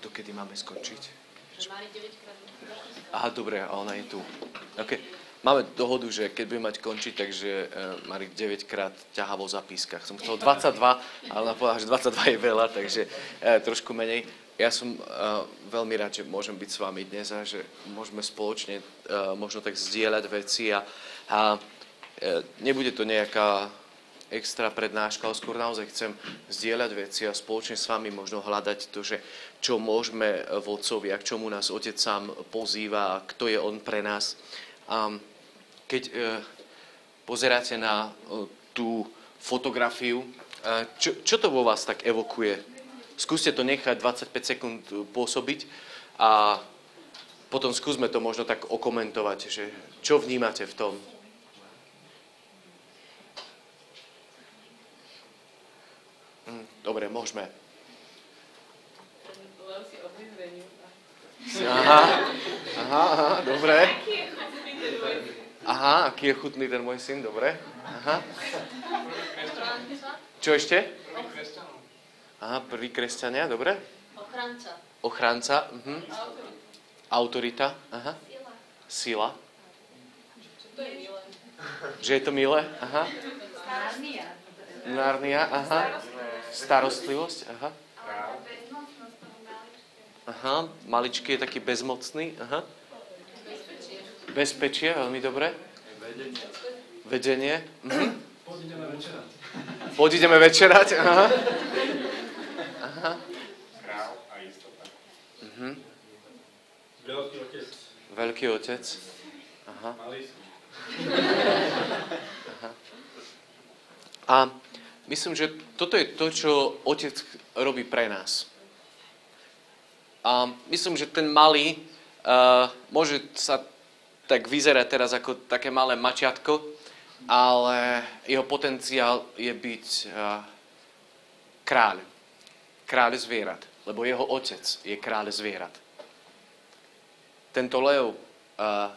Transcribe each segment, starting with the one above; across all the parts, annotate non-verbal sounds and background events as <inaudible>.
Dokedy máme skončiť? Aha, dobre, a ona je tu. Okay. Máme dohodu, že keď budeme mať končiť, takže uh, Marik 9 krát ťahá vo zapískach. Som chcel 22, ale ona povedala, že 22 je veľa, takže uh, trošku menej. Ja som uh, veľmi rád, že môžem byť s vami dnes a že môžeme spoločne uh, možno tak zdieľať veci a, a nebude to nejaká extra prednáška, ale skôr naozaj chcem zdieľať veci a spoločne s vami možno hľadať to, že čo môžeme v Otcovi a k čomu nás Otec sám pozýva kto je On pre nás. A keď e, pozeráte na e, tú fotografiu, e, čo, čo to vo vás tak evokuje? Skúste to nechať 25 sekúnd pôsobiť a potom skúsme to možno tak okomentovať, že čo vnímate v tom. Hm, dobre, môžeme. Aha, aha, aha, dobre. Aha, aký je chutný ten môj syn, dobre. Aha. Čo ešte? Aha, prvý kresťania, dobre. Ochranca. Ochranca. Uh-huh. Autorita. Aha. Sila. Že je to milé? Aha. Narnia, aha. Starostlivosť, aha. Aha, maličký je taký bezmocný, aha. Bezpečie, veľmi dobre. Vedenie. Vedenie. Mhm. Poď ideme večerať. Aha. Aha. Kráľ a istota. Mhm. Veľký otec. Veľký otec. Aha. Malý syn. A myslím, že toto je to, čo otec robí pre nás. A myslím, že ten malý uh, môže sa tak vyzerá teraz ako také malé mačiatko, ale jeho potenciál je byť uh, kráľ. Kráľ zvierat, lebo jeho otec je kráľ zvierat. Tento lev uh,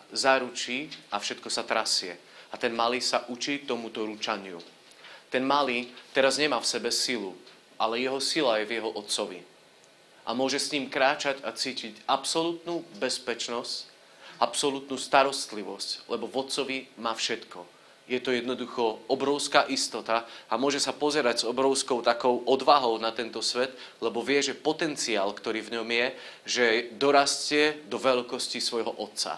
zaručí a všetko sa trasie. A ten malý sa učí tomuto ručaniu. Ten malý teraz nemá v sebe silu, ale jeho sila je v jeho otcovi. A môže s ním kráčať a cítiť absolútnu bezpečnosť, absolútnu starostlivosť, lebo vodcovi má všetko. Je to jednoducho obrovská istota a môže sa pozerať s obrovskou takou odvahou na tento svet, lebo vie, že potenciál, ktorý v ňom je, že dorastie do veľkosti svojho otca.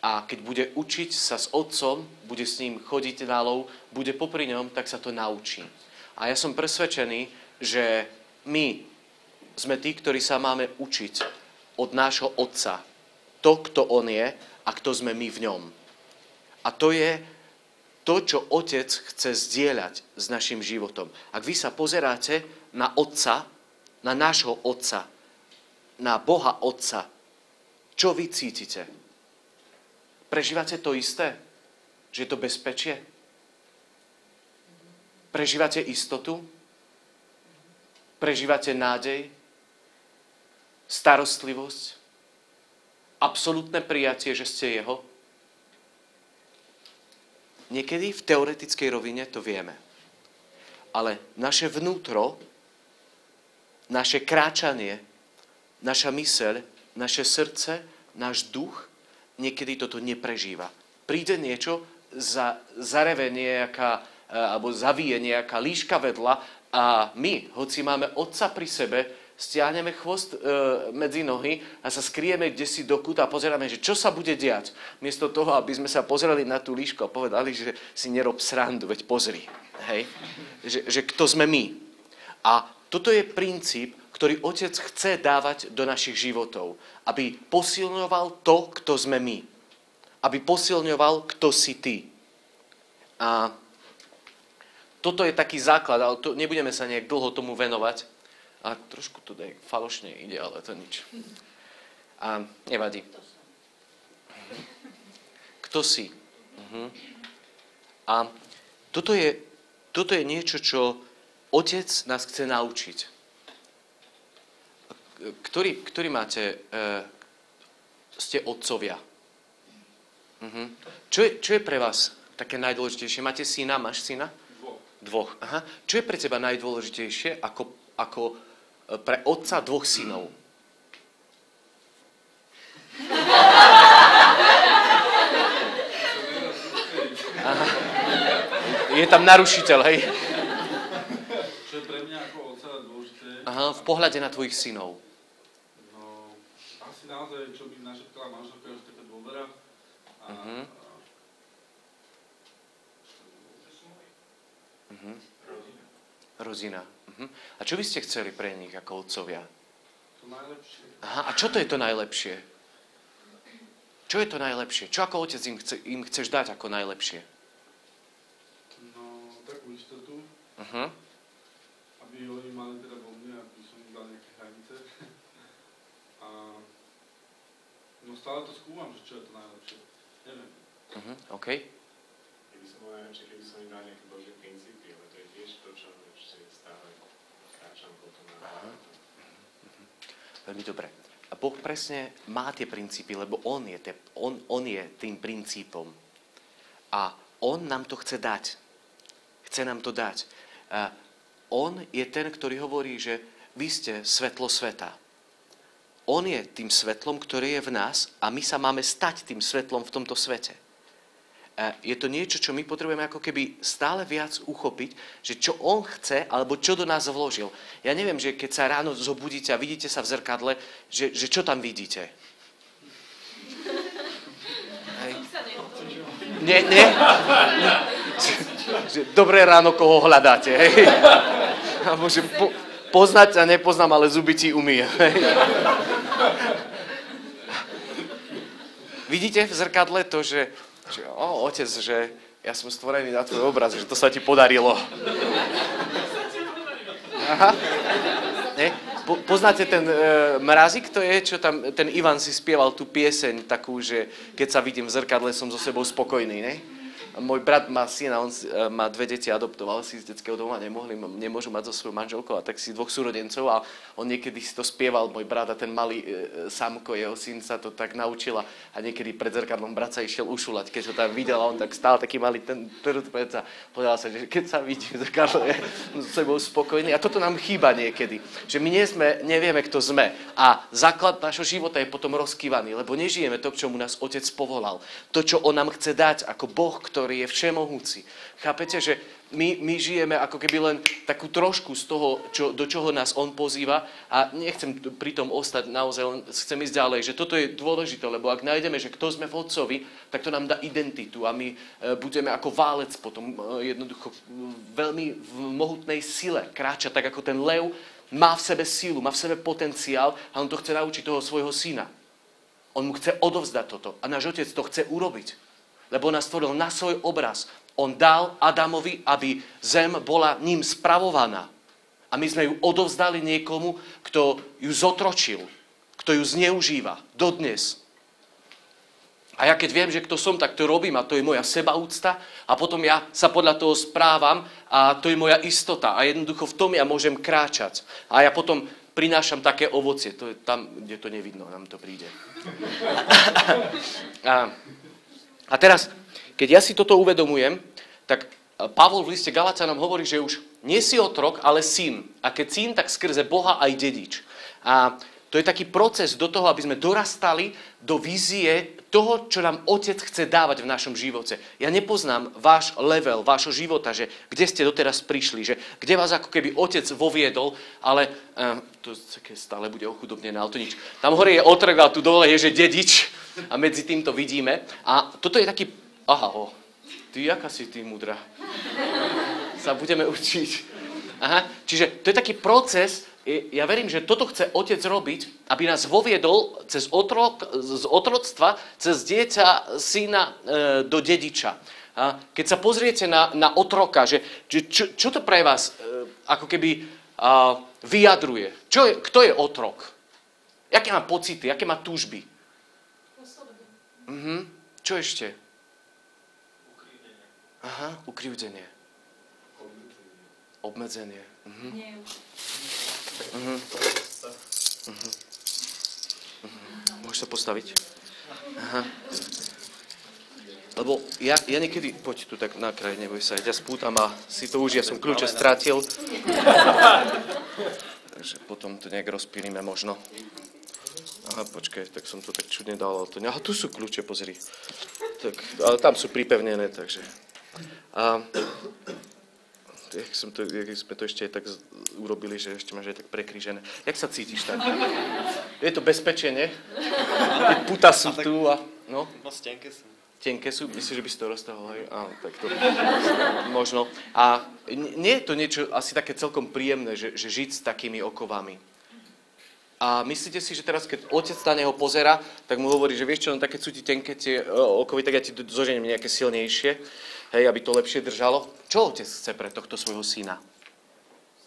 A keď bude učiť sa s otcom, bude s ním chodiť na lov, bude popri ňom, tak sa to naučí. A ja som presvedčený, že my sme tí, ktorí sa máme učiť od nášho otca, to, kto on je a kto sme my v ňom. A to je to, čo otec chce zdieľať s našim životom. Ak vy sa pozeráte na otca, na nášho otca, na Boha otca, čo vy cítite? Prežívate to isté? Že je to bezpečie? Prežívate istotu? Prežívate nádej? Starostlivosť? absolútne prijatie, že ste jeho? Niekedy v teoretickej rovine to vieme. Ale naše vnútro, naše kráčanie, naša myseľ, naše srdce, náš duch niekedy toto neprežíva. Príde niečo, za, zareve nejaká, e, alebo zavije nejaká líška vedľa a my, hoci máme otca pri sebe, stiahneme chvost e, medzi nohy a sa skrieme kde si do kúta a pozeráme, že čo sa bude diať. Miesto toho, aby sme sa pozerali na tú líšku a povedali, že si nerob srandu, veď pozri. Hej? Že, že kto sme my. A toto je princíp, ktorý Otec chce dávať do našich životov. Aby posilňoval to, kto sme my. Aby posilňoval, kto si ty. A toto je taký základ, ale to, nebudeme sa nejak dlho tomu venovať, a trošku to dej, falošne ide, ale to nič. A nevadí. Kto si? Uh-huh. A toto je, toto je niečo, čo otec nás chce naučiť. Ktorý, ktorý máte, uh, ste otcovia? Uh-huh. Čo, je, čo je pre vás také najdôležitejšie? Máte syna? Máš syna? Dvoch. Dvoch. Aha. Čo je pre teba najdôležitejšie ako, ako e, pre otca dvoch synov? Aha. Je tam narušiteľ, hej? Čo je pre mňa ako otca dôležité, Aha, v pohľade na tvojich synov. Naozaj, čo by našepkala manželka, že taká dôvera. A, Mhm. a Mhm. Rodina. Mhm. A čo by ste chceli pre nich ako otcovia? to najlepšie. Aha, a čo to je to najlepšie? Čo je to najlepšie? Čo ako otec im, chce, im chceš dať ako najlepšie? No, takú istotu, Uh-huh. aby oni mali vo mne, aby som im dal nejaké hranice. A no stále to skúmam, že čo je to najlepšie. Neviem. Uh-huh. OK. Keby som bol najradšej, keby som im dal nejaké Božie princípy, ale to je tiež to, čo ešte stále kráčam potom na Veľmi dobre. A Boh presne má tie princípy, lebo On je, te, on, on je tým princípom. A On nám to chce dať. Chce nám to dať. A on je ten, ktorý hovorí, že vy ste svetlo sveta. On je tým svetlom, ktoré je v nás a my sa máme stať tým svetlom v tomto svete. Je to niečo, čo my potrebujeme ako keby stále viac uchopiť, že čo on chce, alebo čo do nás vložil. Ja neviem, že keď sa ráno zobudíte a vidíte sa v zrkadle, že, že čo tam vidíte. Hej. Nie, nie. Že dobré ráno, koho hľadáte. Hej. A môže po, poznať a nepoznám, ale zuby ti. Hej. Vidíte v zrkadle to, že, že o, otec, že ja som stvorený na tvoj obraz, že to sa ti podarilo. Aha. Nie? Po, poznáte ten e, mrazik, to je, čo tam, ten Ivan si spieval tú pieseň takú, že keď sa vidím v zrkadle, som so sebou spokojný, ne? Môj brat má syna, on e, má dve deti, adoptoval si z detského doma, nemohli, nemôžu mať so svojou manželkou, a tak si dvoch súrodencov a on niekedy si to spieval, môj brat a ten malý e, Samko, jeho syn sa to tak naučila a niekedy pred zrkadlom brat sa išiel ušulať, keď ho tam videl a on tak stál taký malý ten trd predsa, povedal sa, že keď sa vidí v zrkadle, <laughs> je sebou spokojný a toto nám chýba niekedy, že my nie sme, nevieme, kto sme a základ nášho života je potom rozkývaný, lebo nežijeme to, k čomu nás Otec povolal. To, čo On nám chce dať ako Boh, ktorý je všemohúci. Chápete, že my, my žijeme ako keby len takú trošku z toho, čo, do čoho nás On pozýva a nechcem pri tom ostať naozaj, len chcem ísť ďalej, že toto je dôležité, lebo ak nájdeme, že kto sme v Otcovi, tak to nám dá identitu a my e, budeme ako válec potom e, jednoducho veľmi v mohutnej sile kráčať, tak ako ten lev má v sebe sílu, má v sebe potenciál a on to chce naučiť toho svojho syna. On mu chce odovzdať toto a náš otec to chce urobiť lebo nás stvoril na svoj obraz. On dal Adamovi, aby zem bola ním spravovaná. A my sme ju odovzdali niekomu, kto ju zotročil, kto ju zneužíva dodnes. A ja keď viem, že kto som, tak to robím a to je moja sebaúcta a potom ja sa podľa toho správam a to je moja istota a jednoducho v tom ja môžem kráčať. A ja potom prinášam také ovocie, to je tam, kde to nevidno, nám to príde. <laughs> A, a teraz, keď ja si toto uvedomujem, tak Pavol v liste Galacanom hovorí, že už nie si otrok, ale syn. A keď syn, tak skrze Boha aj dedič. A to je taký proces do toho, aby sme dorastali do vízie toho, čo nám Otec chce dávať v našom živote. Ja nepoznám váš level, vášho života, že kde ste doteraz prišli, že kde vás ako keby Otec voviedol, ale uh, to stále bude ochudobnené, ale to nič. Tam hore je otrok a tu dole je, že dedič a medzi tým to vidíme. A toto je taký... Aha, o, ty, jaká si ty mudra? Sa budeme učiť. Aha, čiže to je taký proces, ja verím, že toto chce otec robiť, aby nás voviedol cez otrok, z otroctva, cez dieťa, syna e, do dediča. A keď sa pozriete na, na otroka, že, že čo, čo to pre vás e, ako keby a, vyjadruje? Čo je, kto je otrok? Jaké má pocity, aké má túžby? Mhm. Čo ešte? Aha, ukrivdenie. Obmedzenie. Mhm. Nie, Mhm. Mhm. Mhm. Môžeš sa postaviť? Aha. Lebo ja, ja niekedy, poď tu tak na kraj, neboj sa, ja ťa spútam a si to už, ja som kľúče stratil. <laughs> Takže potom to nejak rozpírime možno. Aha, počkaj, tak som to tak čudne dal, ale to ne... Aha, tu sú kľúče, pozri. Tak, ale tam sú pripevnené, takže... A, jak, som to, jak sme to ešte aj tak urobili, že ešte máš aj tak prekrížené. Jak sa cítiš tak? Je to bezpečie, nie? Tie puta sú tu a... No? Moc tenké sú. tenké sú, myslíš, že by si to roztahol, hej? Áno, tak to možno. A nie je to niečo asi také celkom príjemné, že, že žiť s takými okovami. A myslíte si, že teraz, keď otec na neho pozera, tak mu hovorí, že vieš čo, no také sú ti tenké tie o, okovy, tak ja ti zoženiem nejaké silnejšie, hej, aby to lepšie držalo. Čo otec chce pre tohto svojho syna?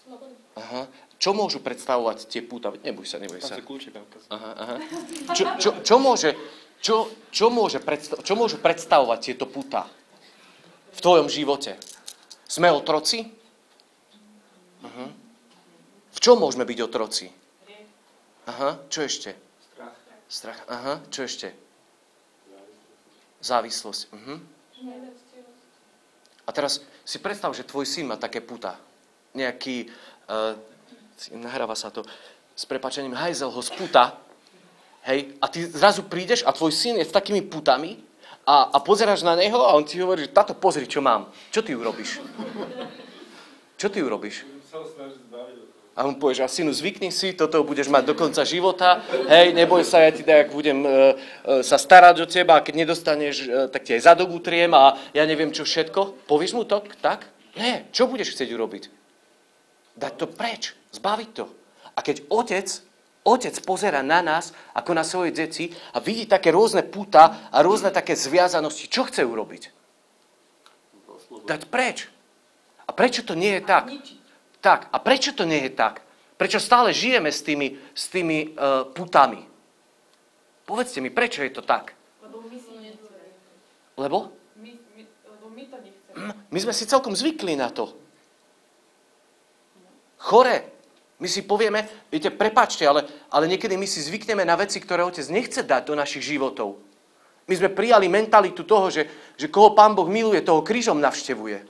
Slobodu. Aha. Čo môžu predstavovať tie púta? Neboj sa, neboj sa. kľúče. Aha, aha. Čo, čo, čo, môže, čo, čo, môže predstav, čo môžu predstavovať tieto puta v tvojom živote? Sme otroci? Aha. V čom môžeme byť otroci? Aha, čo ešte? Strach. Strach. Aha, čo ešte? Závislosť. Mhm. A teraz si predstav, že tvoj syn má také puta. Nejaký, uh, nahráva sa to, s prepačením, hajzel ho z puta, hej, a ty zrazu prídeš a tvoj syn je s takými putami a, a pozeráš na neho a on ti hovorí, že táto pozri, čo mám. Čo ty urobíš? Čo ty urobíš? Sa snažiť zbaviť. A on povie, že synu, zvykni si, toto budeš mať do konca života, hej, neboj sa, ja ti tak budem e, e, sa starať o teba a keď nedostaneš, e, tak ti aj zadok utriem a ja neviem čo všetko. Povieš mu to tak? Nie, čo budeš chcieť urobiť? Dať to preč, zbaviť to. A keď otec, otec pozera na nás, ako na svoje deti a vidí také rôzne puta a rôzne také zviazanosti, čo chce urobiť? Dať preč. A prečo to nie je tak? Tak, a prečo to nie je tak? Prečo stále žijeme s tými, s tými uh, putami? Povedzte mi, prečo je to tak? Lebo my si. Lebo? My, my, lebo my to nechceme. Hm, My sme si celkom zvykli na to. Chore. My si povieme, viete, prepačte, ale, ale niekedy my si zvykneme na veci, ktoré otec nechce dať do našich životov. My sme prijali mentalitu toho, že, že koho pán Boh miluje, toho krížom navštevuje.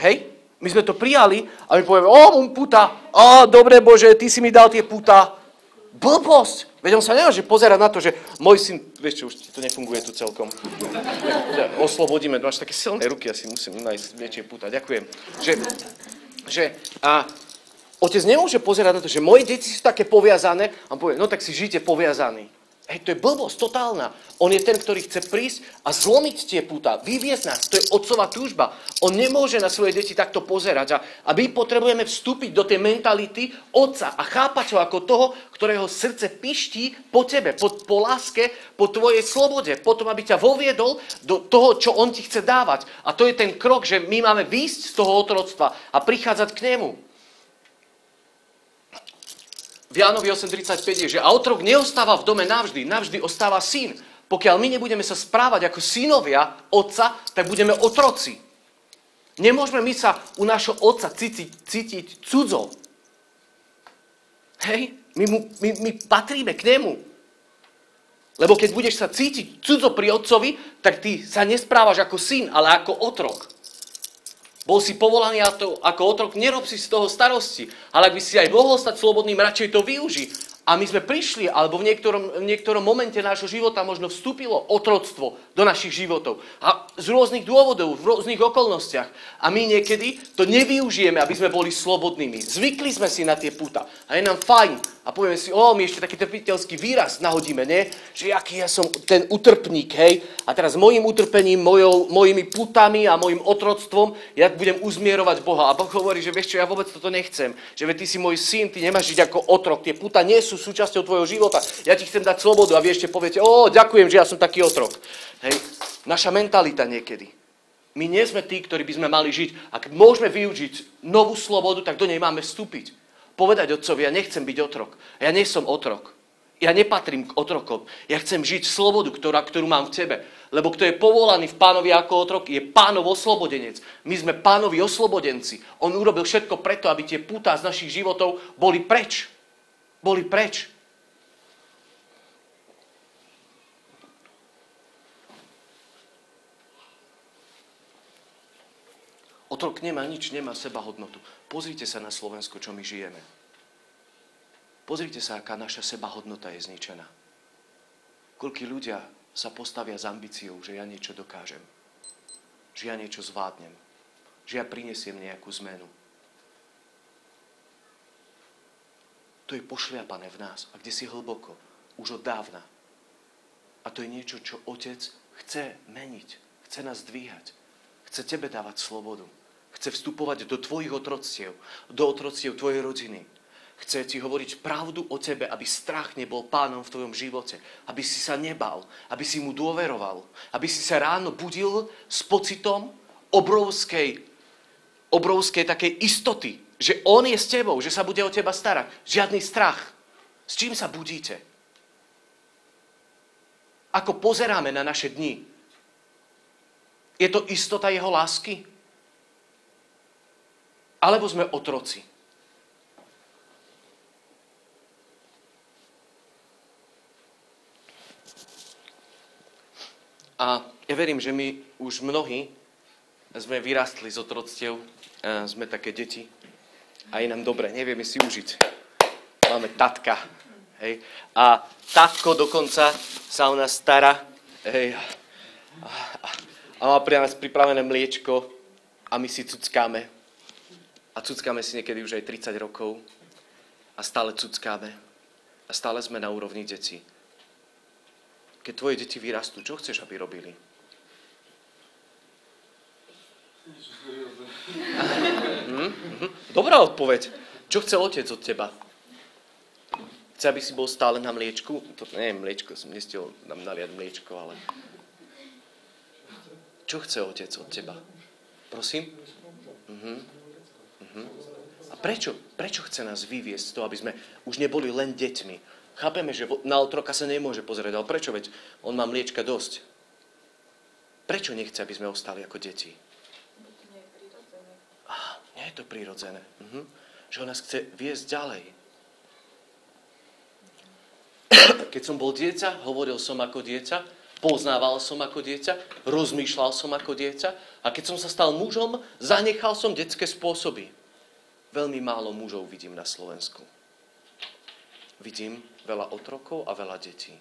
Hej? My sme to prijali a my povieme, o, môj puta, o, dobre Bože, ty si mi dal tie puta. Blbosť. Veď on sa nemôže pozerať na to, že môj syn, vieš čo, už to nefunguje tu celkom. Oslobodíme, máš také silné ruky, asi musím nájsť väčšie puta. Ďakujem. Že, že a, otec nemôže pozerať na to, že moje deti sú také poviazané a povie, no tak si žite poviazaní. Hej, to je blbosť totálna. On je ten, ktorý chce prísť a zlomiť tie puta, vyviesť nás. To je otcová túžba. On nemôže na svoje deti takto pozerať. A, a my potrebujeme vstúpiť do tej mentality otca a chápať ho ako toho, ktorého srdce piští po tebe, po, po láske, po tvojej slobode, potom, aby ťa voviedol do toho, čo on ti chce dávať. A to je ten krok, že my máme výjsť z toho otroctva a prichádzať k nemu. V Jánovi 8.35 je, že a otrok neostáva v dome navždy, navždy ostáva syn. Pokiaľ my nebudeme sa správať ako synovia otca, tak budeme otroci. Nemôžeme my sa u našho otca cítiť, cítiť cudzo. Hej? My, mu, my, my patríme k nemu. Lebo keď budeš sa cítiť cudzo pri otcovi, tak ty sa nesprávaš ako syn, ale ako otrok. Bol si povolaný ako, otrok, nerob si z toho starosti. Ale ak by si aj mohol stať slobodným, radšej to využi. A my sme prišli, alebo v niektorom, v niektorom momente nášho života možno vstúpilo otroctvo do našich životov. A z rôznych dôvodov, v rôznych okolnostiach. A my niekedy to nevyužijeme, aby sme boli slobodnými. Zvykli sme si na tie puta. A je nám fajn. A povieme si, o, my ešte taký trpiteľský výraz nahodíme, nie? Že aký ja som ten utrpník, hej? A teraz mojim utrpením, mojou, mojimi putami a mojim otroctvom, ja budem uzmierovať Boha. A Boh hovorí, že vieš čo, ja vôbec toto nechcem. Že veď ty si môj syn, ty nemáš žiť ako otrok. Tie puta nie sú súčasťou tvojho života. Ja ti chcem dať slobodu a vy ešte poviete, o, ďakujem, že ja som taký otrok. Hej? Naša mentalita niekedy. My nie sme tí, ktorí by sme mali žiť. Ak môžeme využiť novú slobodu, tak do nej máme vstúpiť. Povedať otcovi, ja nechcem byť otrok. Ja nie som otrok. Ja nepatrím k otrokom. Ja chcem žiť slobodu, ktorá, ktorú mám v tebe. Lebo kto je povolaný v pánovi ako otrok, je pánov oslobodenec. My sme pánovi oslobodenci. On urobil všetko preto, aby tie púta z našich životov boli preč boli preč. Otrok nemá nič, nemá seba hodnotu. Pozrite sa na Slovensko, čo my žijeme. Pozrite sa, aká naša seba hodnota je zničená. Koľko ľudia sa postavia s ambíciou, že ja niečo dokážem, že ja niečo zvládnem, že ja prinesiem nejakú zmenu. To je pošliapané v nás a kde si hlboko. Už od dávna. A to je niečo, čo Otec chce meniť. Chce nás dvíhať. Chce tebe dávať slobodu. Chce vstupovať do tvojich otroctiev, do otroctiev tvojej rodiny. Chce ti hovoriť pravdu o tebe, aby strach nebol pánom v tvojom živote. Aby si sa nebal, aby si mu dôveroval. Aby si sa ráno budil s pocitom obrovskej, obrovskej takej istoty, že on je s tebou, že sa bude o teba starať. Žiadny strach. S čím sa budíte? Ako pozeráme na naše dni? Je to istota jeho lásky? Alebo sme otroci? A ja verím, že my už mnohí sme vyrastli z otroctiev, sme také deti a je nám dobre, nevieme si užiť. Máme tatka. Hej. A tatko dokonca sa o nás stará. Hej. A, a, a má pre nás pripravené mliečko a my si cuckáme. A cuckáme si niekedy už aj 30 rokov a stále cuckáme. A stále sme na úrovni detí. Keď tvoje deti vyrastú, čo chceš, aby robili? Hm? <laughs> Hm? Dobrá odpoveď. Čo chce otec od teba? Chce, aby si bol stále na mliečku? To nie mliečko, som nestiel nám naliať mliečko, ale... Čo chce otec od teba? Prosím? Uh-huh. Uh-huh. A prečo? Prečo chce nás vyviesť z toho, aby sme už neboli len deťmi? Chápeme, že na otroka sa nemôže pozrieť, ale prečo? Veď on má mliečka dosť. Prečo nechce, aby sme ostali ako deti? Nie je prirodzené. Á, nie je to prirodzené. Uh-huh. Že on nás chce viesť ďalej. Keď som bol dieťa, hovoril som ako dieťa, poznával som ako dieťa, rozmýšľal som ako dieťa a keď som sa stal mužom, zanechal som detské spôsoby. Veľmi málo mužov vidím na Slovensku. Vidím veľa otrokov a veľa detí.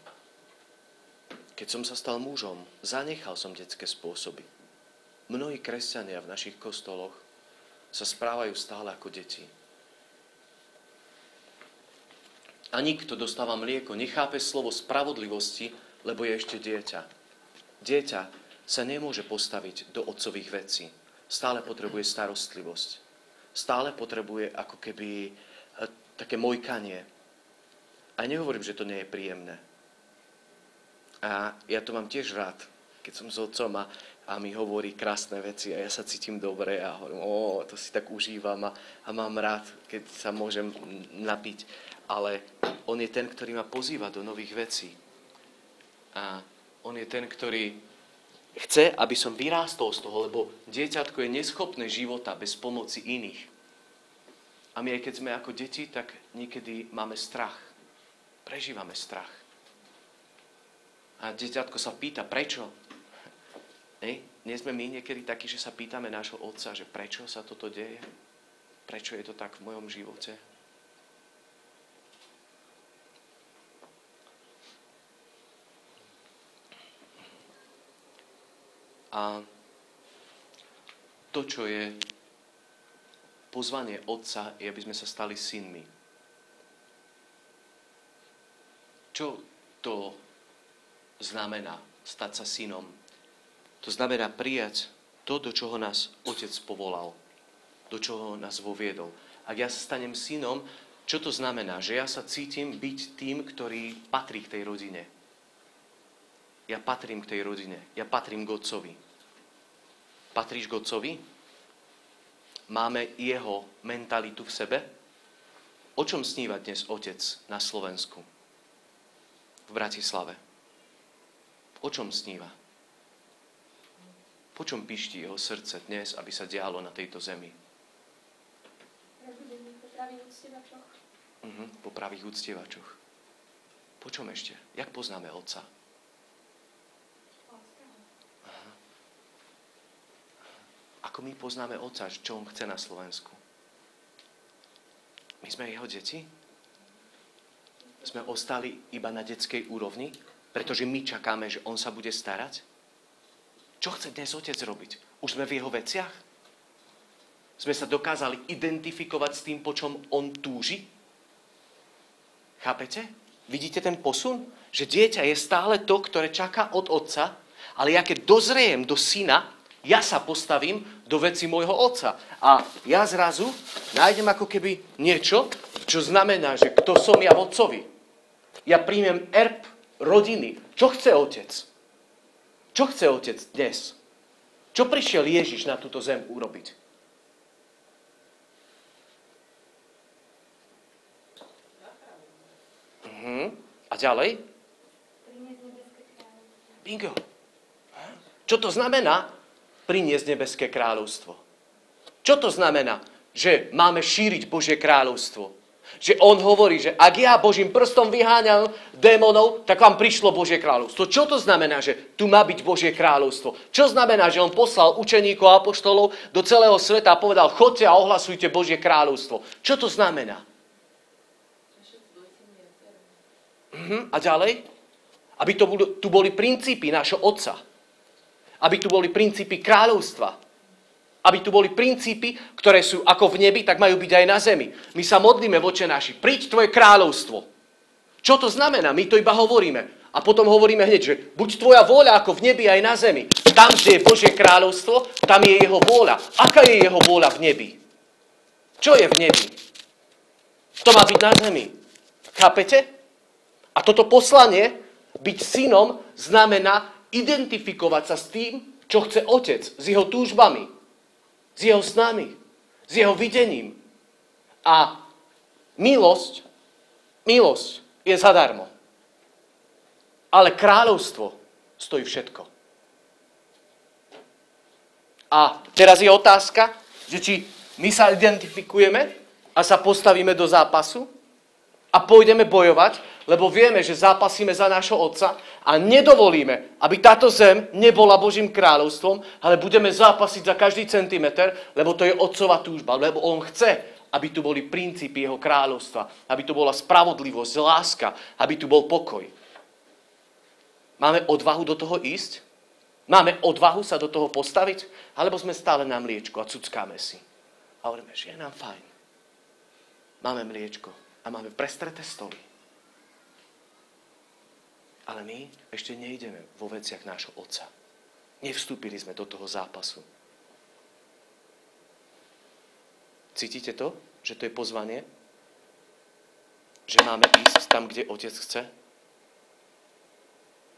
Keď som sa stal mužom, zanechal som detské spôsoby. Mnohí kresťania v našich kostoloch sa správajú stále ako deti. A nikto dostáva mlieko, nechápe slovo spravodlivosti, lebo je ešte dieťa. Dieťa sa nemôže postaviť do otcových vecí. Stále potrebuje starostlivosť. Stále potrebuje ako keby e, také mojkanie. A nehovorím, že to nie je príjemné. A ja to mám tiež rád, keď som s otcom a, a mi hovorí krásne veci a ja sa cítim dobre a hovorím, o, to si tak užívam a, a mám rád, keď sa môžem napiť ale on je ten, ktorý ma pozýva do nových vecí. A on je ten, ktorý chce, aby som vyrástol z toho, lebo dieťatko je neschopné života bez pomoci iných. A my aj keď sme ako deti, tak niekedy máme strach. Prežívame strach. A dieťatko sa pýta, prečo? Ej, nie sme my niekedy takí, že sa pýtame nášho otca, že prečo sa toto deje? Prečo je to tak v mojom živote? A to, čo je pozvanie Otca, je, aby sme sa stali synmi. Čo to znamená stať sa synom? To znamená prijať to, do čoho nás Otec povolal, do čoho nás voviedol. Ak ja sa stanem synom, čo to znamená? Že ja sa cítim byť tým, ktorý patrí k tej rodine ja patrím k tej rodine. Ja patrím k Otcovi. Patríš k Otcovi? Máme jeho mentalitu v sebe? O čom sníva dnes Otec na Slovensku? V Bratislave? O čom sníva? Po čom pišti jeho srdce dnes, aby sa dialo na tejto zemi? Pravých úctievačoch. Uh-huh, po pravých úctievačoch. Po čom ešte? Jak poznáme Otca? Ako my poznáme Otca, čo On chce na Slovensku? My sme Jeho deti? Sme ostali iba na detskej úrovni, pretože my čakáme, že On sa bude starať? Čo chce dnes Otec robiť? Už sme v Jeho veciach? Sme sa dokázali identifikovať s tým, po čom On túži? Chápete? Vidíte ten posun? Že dieťa je stále to, ktoré čaká od otca, ale ja keď dozriem do syna, ja sa postavím do veci môjho otca. A ja zrazu nájdem ako keby niečo, čo znamená, že kto som ja v otcovi. Ja príjmem erb rodiny. Čo chce otec? Čo chce otec dnes? Čo prišiel Ježiš na túto zem urobiť? Uh-huh. A ďalej? Bingo. Čo to znamená? Priniesť nebeské kráľovstvo. Čo to znamená? Že máme šíriť Božie kráľovstvo. Že on hovorí, že ak ja Božím prstom vyháňam démonov, tak vám prišlo Božie kráľovstvo. Čo to znamená, že tu má byť Božie kráľovstvo? Čo znamená, že on poslal učeníkov a apoštolov do celého sveta a povedal, chodte a ohlasujte Božie kráľovstvo. Čo to znamená? Uh-huh. A ďalej? Aby to tu boli princípy nášho Otca. Aby tu boli princípy kráľovstva. Aby tu boli princípy, ktoré sú ako v nebi, tak majú byť aj na zemi. My sa modlíme voče naši. Príď tvoje kráľovstvo. Čo to znamená? My to iba hovoríme. A potom hovoríme hneď, že buď tvoja vôľa ako v nebi aj na zemi. Tam, kde je Božie kráľovstvo, tam je jeho vôľa. Aká je jeho vôľa v nebi? Čo je v nebi? To má byť na zemi. Chápete? A toto poslanie byť synom znamená identifikovať sa s tým, čo chce otec, s jeho túžbami, s jeho snami, s jeho videním. A milosť, milosť je zadarmo. Ale kráľovstvo stojí všetko. A teraz je otázka, že či my sa identifikujeme a sa postavíme do zápasu a pôjdeme bojovať, lebo vieme, že zápasíme za nášho Otca a nedovolíme, aby táto zem nebola Božím kráľovstvom, ale budeme zápasiť za každý centimeter, lebo to je Otcova túžba, lebo On chce, aby tu boli princípy Jeho kráľovstva, aby tu bola spravodlivosť, láska, aby tu bol pokoj. Máme odvahu do toho ísť? Máme odvahu sa do toho postaviť? Alebo sme stále na mliečku a cuckáme si? A hovoríme, že je nám fajn. Máme mliečko a máme prestreté stoly. Ale my ešte nejdeme vo veciach nášho Otca. Nevstúpili sme do toho zápasu. Cítite to? Že to je pozvanie? Že máme ísť tam, kde Otec chce?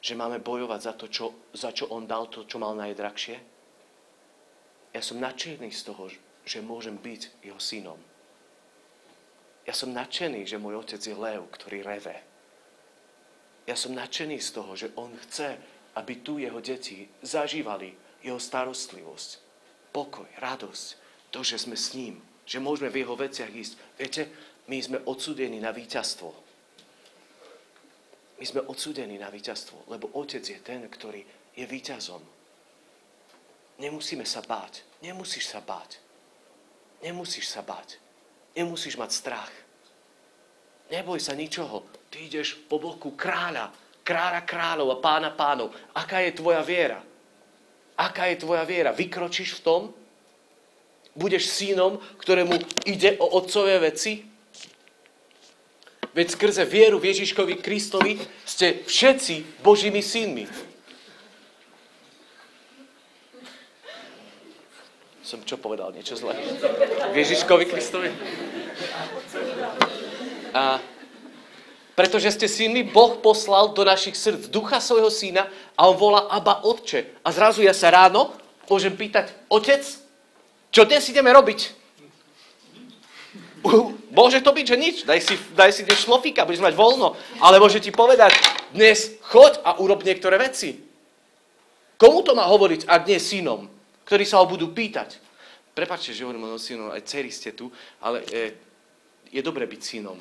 Že máme bojovať za to, čo, za čo On dal to, čo mal najdrahšie? Ja som nadšený z toho, že môžem byť Jeho synom. Ja som nadšený, že môj Otec je lev, ktorý reve ja som nadšený z toho, že on chce, aby tu jeho deti zažívali jeho starostlivosť, pokoj, radosť, to, že sme s ním, že môžeme v jeho veciach ísť. Viete, my sme odsudení na víťazstvo. My sme odsudení na víťazstvo, lebo Otec je ten, ktorý je víťazom. Nemusíme sa báť. Nemusíš sa báť. Nemusíš sa báť. Nemusíš mať strach. Neboj sa ničoho. Ty ideš po boku kráľa, kráľa kráľov a pána pánov. Aká je tvoja viera? Aká je tvoja viera? Vykročíš v tom? Budeš synom, ktorému ide o otcové veci? Veď skrze vieru v Ježiškovi Kristovi ste všetci Božími synmi. Som čo povedal? Niečo zlé? V Ježiškovi Kristovi? A pretože ste synmi, Boh poslal do našich srdc ducha svojho syna a on volá Abba Otče. A zrazu ja sa ráno môžem pýtať, Otec, čo dnes ideme robiť? Môže to byť, že nič. Daj si, daj si dnes šlofíka, budeš mať voľno. Ale môže ti povedať, dnes choď a urob niektoré veci. Komu to má hovoriť, ak nie synom, ktorí sa ho budú pýtať? Prepačte, že hovorím o synom, aj dcery ste tu, ale e, je dobre byť synom.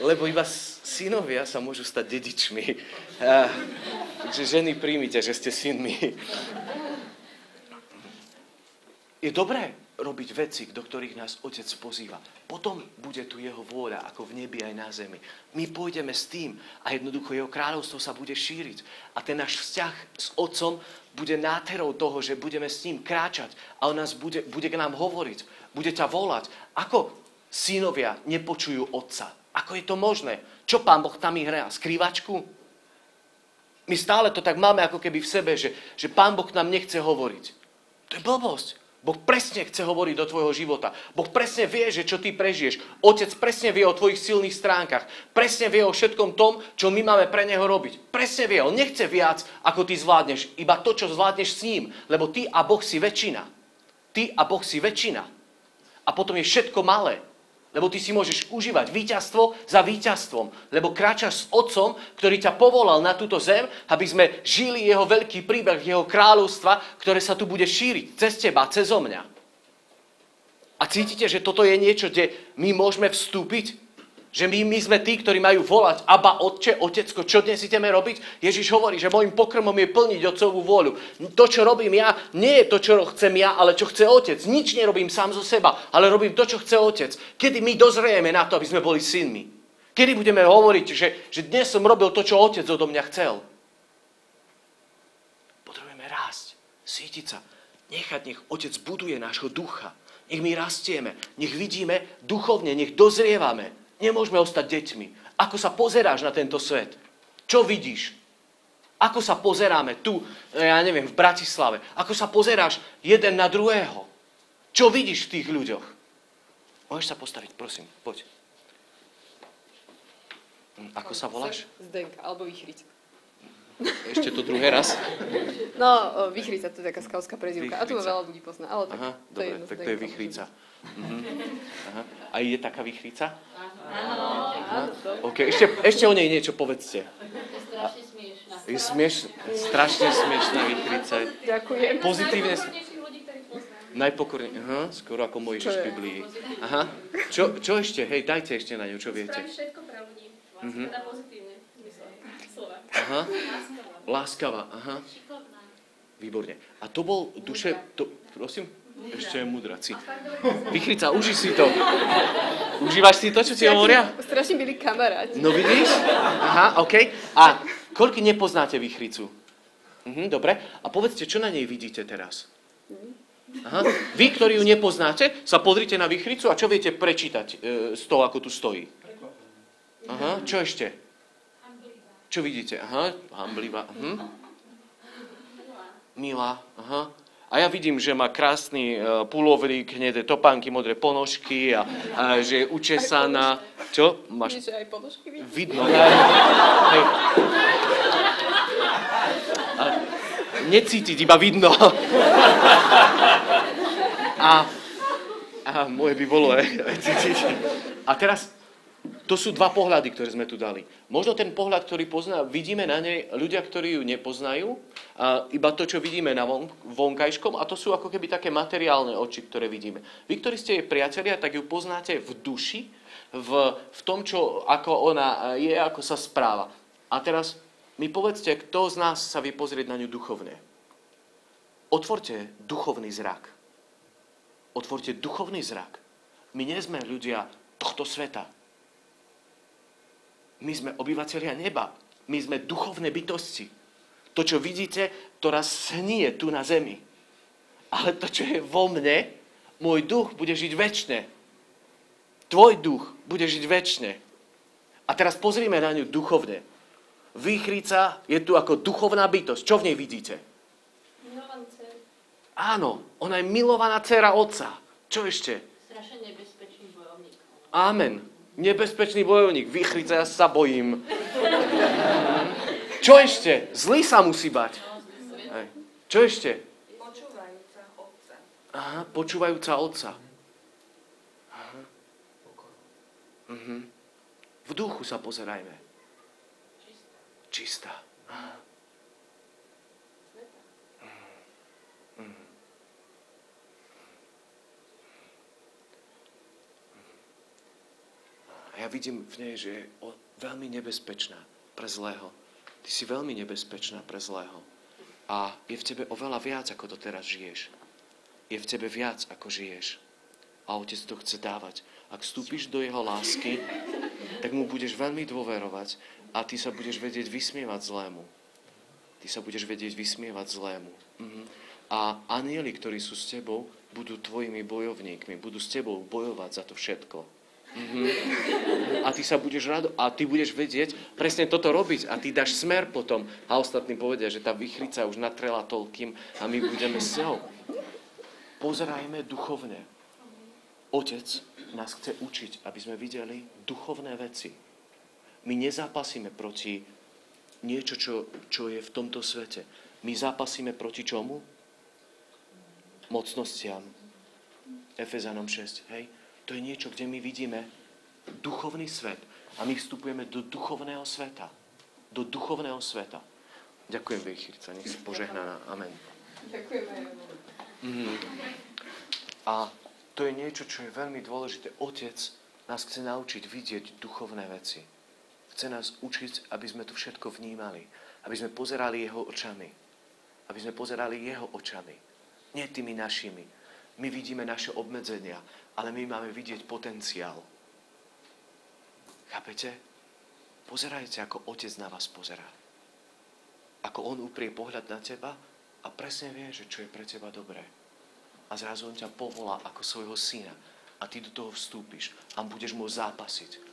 Lebo iba synovia sa môžu stať dedičmi. Takže ženy, príjmite, že ste synmi. je dobré robiť veci, do ktorých nás Otec pozýva. Potom bude tu jeho vôľa, ako v nebi aj na zemi. My pôjdeme s tým a jednoducho jeho kráľovstvo sa bude šíriť. A ten náš vzťah s Otcom bude náterou toho, že budeme s ním kráčať a on nás bude, bude k nám hovoriť, bude ťa volať. Ako synovia nepočujú Otca? Ako je to možné? Čo pán Boh tam ich hrá? Skrývačku? My stále to tak máme ako keby v sebe, že, že pán Boh nám nechce hovoriť. To je blbosť. Boh presne chce hovoriť do tvojho života. Boh presne vie, že čo ty prežiješ. Otec presne vie o tvojich silných stránkach. Presne vie o všetkom tom, čo my máme pre neho robiť. Presne vie. On nechce viac, ako ty zvládneš. Iba to, čo zvládneš s ním. Lebo ty a Boh si väčšina. Ty a Boh si väčšina. A potom je všetko malé. Lebo ty si môžeš užívať víťazstvo za víťazstvom. Lebo kráčaš s Otcom, ktorý ťa povolal na túto zem, aby sme žili jeho veľký príbeh, jeho kráľovstva, ktoré sa tu bude šíriť cez teba, cez mňa. A cítite, že toto je niečo, kde my môžeme vstúpiť? Že my, my sme tí, ktorí majú volať Aba, Otče, Otecko, čo dnes ideme robiť? Ježiš hovorí, že môjim pokrmom je plniť Otcovú vôľu. To, čo robím ja, nie je to, čo chcem ja, ale čo chce Otec. Nič nerobím sám zo seba, ale robím to, čo chce Otec. Kedy my dozrieme na to, aby sme boli synmi? Kedy budeme hovoriť, že, že dnes som robil to, čo Otec odo mňa chcel? Potrebujeme rásť, sítiť sa, nechať, nech Otec buduje nášho ducha. Nech my rastieme, nech vidíme duchovne, nech dozrievame. Nemôžeme ostať deťmi. Ako sa pozeráš na tento svet? Čo vidíš? Ako sa pozeráme tu, ja neviem, v Bratislave? Ako sa pozeráš jeden na druhého? Čo vidíš v tých ľuďoch? Môžeš sa postaviť, prosím, poď. Hm, Ako sa voláš? Zdenka, alebo Vychrica. Ešte to druhé raz. No, o, Vychrica, to je taká skauská prezivka. A tu Vychrica. veľa ľudí pozná, ale tak Aha, to je dobre, jedno tak to je vychríca. Mhm. Aha. A je taká vychríca? Áno, to. OK, ešte, ešte o nej niečo povedzte. Je strašne smiešná. Je smieš, strašne smiešná vychríca. Ďakujem. Pozitívne, Najpokornejších ľudí, ktorých poznám. najpokorne, aha, skoro ako Mojžiš Čo v? Biblii. Aha, čo, čo ešte? Hej, dajte ešte na ňu, čo viete. Spraví všetko pre ľudí. Mhm. Teda pozitívne. Aha, Láskavá. aha, výborne. A to bol duše, to, prosím? Ešte je mudraci. A fakt dobre Vychríca, uži si to. Užívaš si to, čo ti hovoria? Strašne byli kamaráti. No vidíš? Aha, OK. A koľko nepoznáte výchricu? Mhm, dobre. A povedzte, čo na nej vidíte teraz? Aha. Vy, ktorí ju nepoznáte, sa pozrite na výchricu a čo viete prečítať e, z toho, ako tu stojí? Aha, čo ešte? Čo vidíte? Aha, hamblivá. Mhm. Milá. Aha. A ja vidím, že má krásny uh, pulovrík, hnedé topánky, modré ponožky a, a že je učesaná. Čo? Máš Vidíš, že aj ponožky vidíš? Vidno. Hej. A necítiť, iba vidno. A, a moje by bolo aj, aj cítiť. A teraz, to sú dva pohľady, ktoré sme tu dali. Možno ten pohľad, ktorý pozná, vidíme na nej ľudia, ktorí ju nepoznajú, a iba to, čo vidíme na von, vonkajškom, a to sú ako keby také materiálne oči, ktoré vidíme. Vy, ktorí ste jej priatelia, tak ju poznáte v duši, v, v tom, čo, ako ona je, ako sa správa. A teraz mi povedzte, kto z nás sa vie na ňu duchovne. Otvorte duchovný zrak. Otvorte duchovný zrak. My nie sme ľudia tohto sveta. My sme obyvateľia neba. My sme duchovné bytosti. To, čo vidíte, to raz snie tu na zemi. Ale to, čo je vo mne, môj duch bude žiť väčšine. Tvoj duch bude žiť väčšine. A teraz pozrime na ňu duchovne. Výchrica je tu ako duchovná bytosť. Čo v nej vidíte? Áno, ona je milovaná dcera otca. Čo ešte? Strašne nebezpečný bojovník. Amen. Nebezpečný bojovník. Výchrica, ja sa bojím. Čo ešte? Zlý sa musí bať. Hej. Čo ešte? Počúvajúca otca. Aha, počúvajúca otca. Aha. Mhm. V duchu sa pozerajme. Čistá. Aha. Ja vidím v nej, že je veľmi nebezpečná pre zlého. Ty si veľmi nebezpečná pre zlého. A je v tebe oveľa viac, ako to teraz žiješ. je v tebe viac, ako žiješ. A Otec to chce dávať. Ak vstúpiš do Jeho lásky, tak mu budeš veľmi dôverovať a ty sa budeš vedieť vysmievať zlému. Ty sa budeš vedieť vysmievať zlému. Mhm. A anieli, ktorí sú s tebou, budú tvojimi bojovníkmi, budú s tebou bojovať za to všetko. Mhm. A ty sa budeš rado, a ty budeš vedieť presne toto robiť a ty dáš smer potom a ostatní povedia, že tá vychrica už natrela toľkým a my budeme s ňou. Pozerajme duchovne. Otec nás chce učiť, aby sme videli duchovné veci. My nezápasíme proti niečo, čo, čo je v tomto svete. My zápasíme proti čomu? Mocnostiam. Efezanom 6. Hej? To je niečo, kde my vidíme duchovný svet a my vstupujeme do duchovného sveta. Do duchovného sveta. Ďakujem, Vychyrca, nech si požehnaná. Amen. Ďakujeme. Mm. A to je niečo, čo je veľmi dôležité. Otec nás chce naučiť vidieť duchovné veci. Chce nás učiť, aby sme to všetko vnímali. Aby sme pozerali jeho očami. Aby sme pozerali jeho očami. Nie tými našimi. My vidíme naše obmedzenia, ale my máme vidieť potenciál. Chápete? Pozerajte, ako otec na vás pozerá. Ako on uprie pohľad na teba a presne vie, že čo je pre teba dobré. A zrazu on ťa povolá ako svojho syna a ty do toho vstúpiš a budeš môcť zápasiť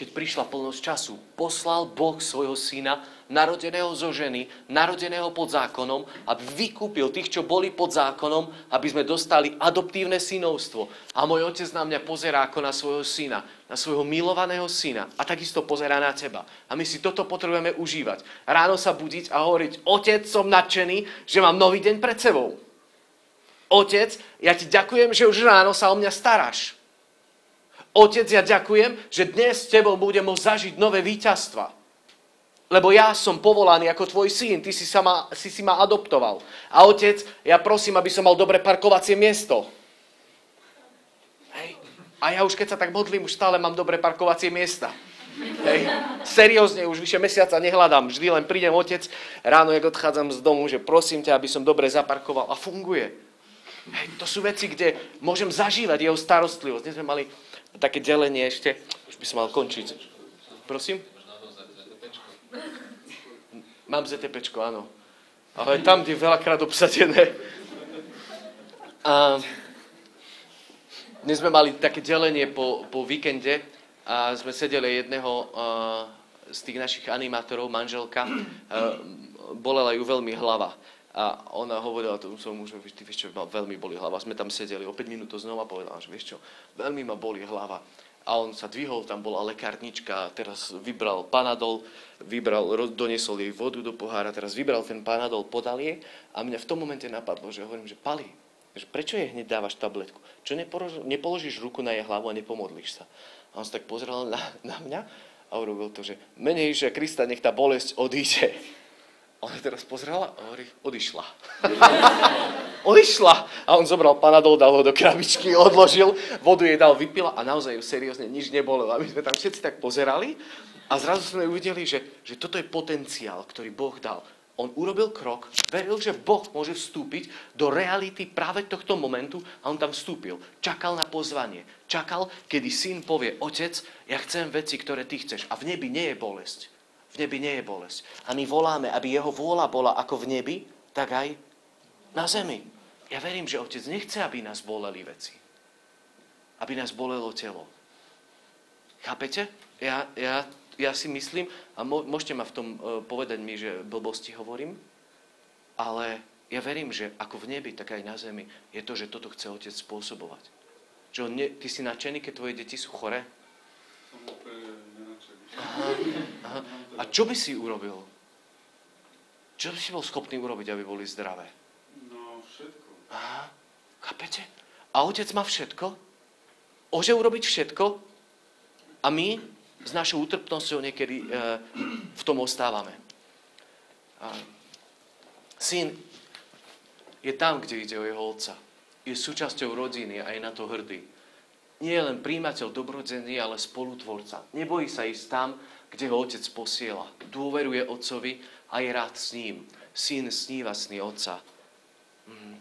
keď prišla plnosť času, poslal Boh svojho syna, narodeného zo ženy, narodeného pod zákonom, aby vykúpil tých, čo boli pod zákonom, aby sme dostali adoptívne synovstvo. A môj otec na mňa pozerá ako na svojho syna, na svojho milovaného syna a takisto pozerá na teba. A my si toto potrebujeme užívať. Ráno sa budiť a hovoriť, otec, som nadšený, že mám nový deň pred sebou. Otec, ja ti ďakujem, že už ráno sa o mňa staráš. Otec, ja ďakujem, že dnes s tebou budem môcť zažiť nové víťazstva. Lebo ja som povolaný ako tvoj syn, ty si, sa si si ma adoptoval. A otec, ja prosím, aby som mal dobre parkovacie miesto. Hej. A ja už keď sa tak modlím, už stále mám dobre parkovacie miesta. Hej. Seriózne, už vyše mesiaca nehľadám. Vždy len prídem otec, ráno, jak odchádzam z domu, že prosím ťa, aby som dobre zaparkoval. A funguje. Hej, to sú veci, kde môžem zažívať jeho starostlivosť. Dnes sme mali také delenie ešte. Už by som mal končiť. Prosím? Mám ZTP, áno. Ale tam, kde je veľakrát obsadené. A dnes sme mali také delenie po, po víkende a sme sedeli jedného z tých našich animátorov, manželka, bolela ju veľmi hlava. A ona hovorila tomu svojmu mužovi, ty vieš čo, veľmi boli hlava. Sme tam sedeli, o 5 minút znova povedala, že vieš čo, veľmi ma boli hlava. A on sa dvihol, tam bola lekárnička, teraz vybral panadol, vybral, doniesol jej vodu do pohára, teraz vybral ten panadol, podal jej a mňa v tom momente napadlo, že hovorím, že pali, že prečo jej hneď dávaš tabletku? Čo nepolož, nepoložíš ruku na jej hlavu a nepomodlíš sa? A on sa tak pozrel na, na mňa a urobil to, že menejšia Krista, nech tá bolesť odíde. Ona teraz pozrela a hovorí, odišla. <laughs> odišla. A on zobral panadol, dal ho do krabičky, odložil, vodu jej dal, vypila a naozaj ju seriózne nič nebolo. A my sme tam všetci tak pozerali a zrazu sme uvideli, že, že toto je potenciál, ktorý Boh dal. On urobil krok, veril, že Boh môže vstúpiť do reality práve tohto momentu a on tam vstúpil. Čakal na pozvanie. Čakal, kedy syn povie, otec, ja chcem veci, ktoré ty chceš. A v nebi nie je bolesť v nebi nie je bolesť. A my voláme, aby jeho vôľa bola ako v nebi, tak aj na zemi. Ja verím, že Otec nechce, aby nás boleli veci. Aby nás bolelo telo. Chápete? Ja, ja, ja si myslím, a môžete ma v tom uh, povedať mi, že blbosti hovorím, ale ja verím, že ako v nebi, tak aj na zemi je to, že toto chce Otec spôsobovať. Že on ne, ty si nadšený, keď tvoje deti sú chore? Som úplne Aha, aha. A čo by si urobil? Čo by si bol schopný urobiť, aby boli zdravé? No, všetko. Aha, chápete? A otec má všetko? Môže urobiť všetko? A my s našou útrpnosťou niekedy e, v tom ostávame. A syn je tam, kde ide o jeho otca. Je súčasťou rodiny a je na to hrdý. Nie je len príjimateľ dobrodzení, ale spolutvorca. Nebojí sa ísť tam, kde ho otec posiela. Dôveruje otcovi a je rád s ním. Syn sníva sny otca. Mhm.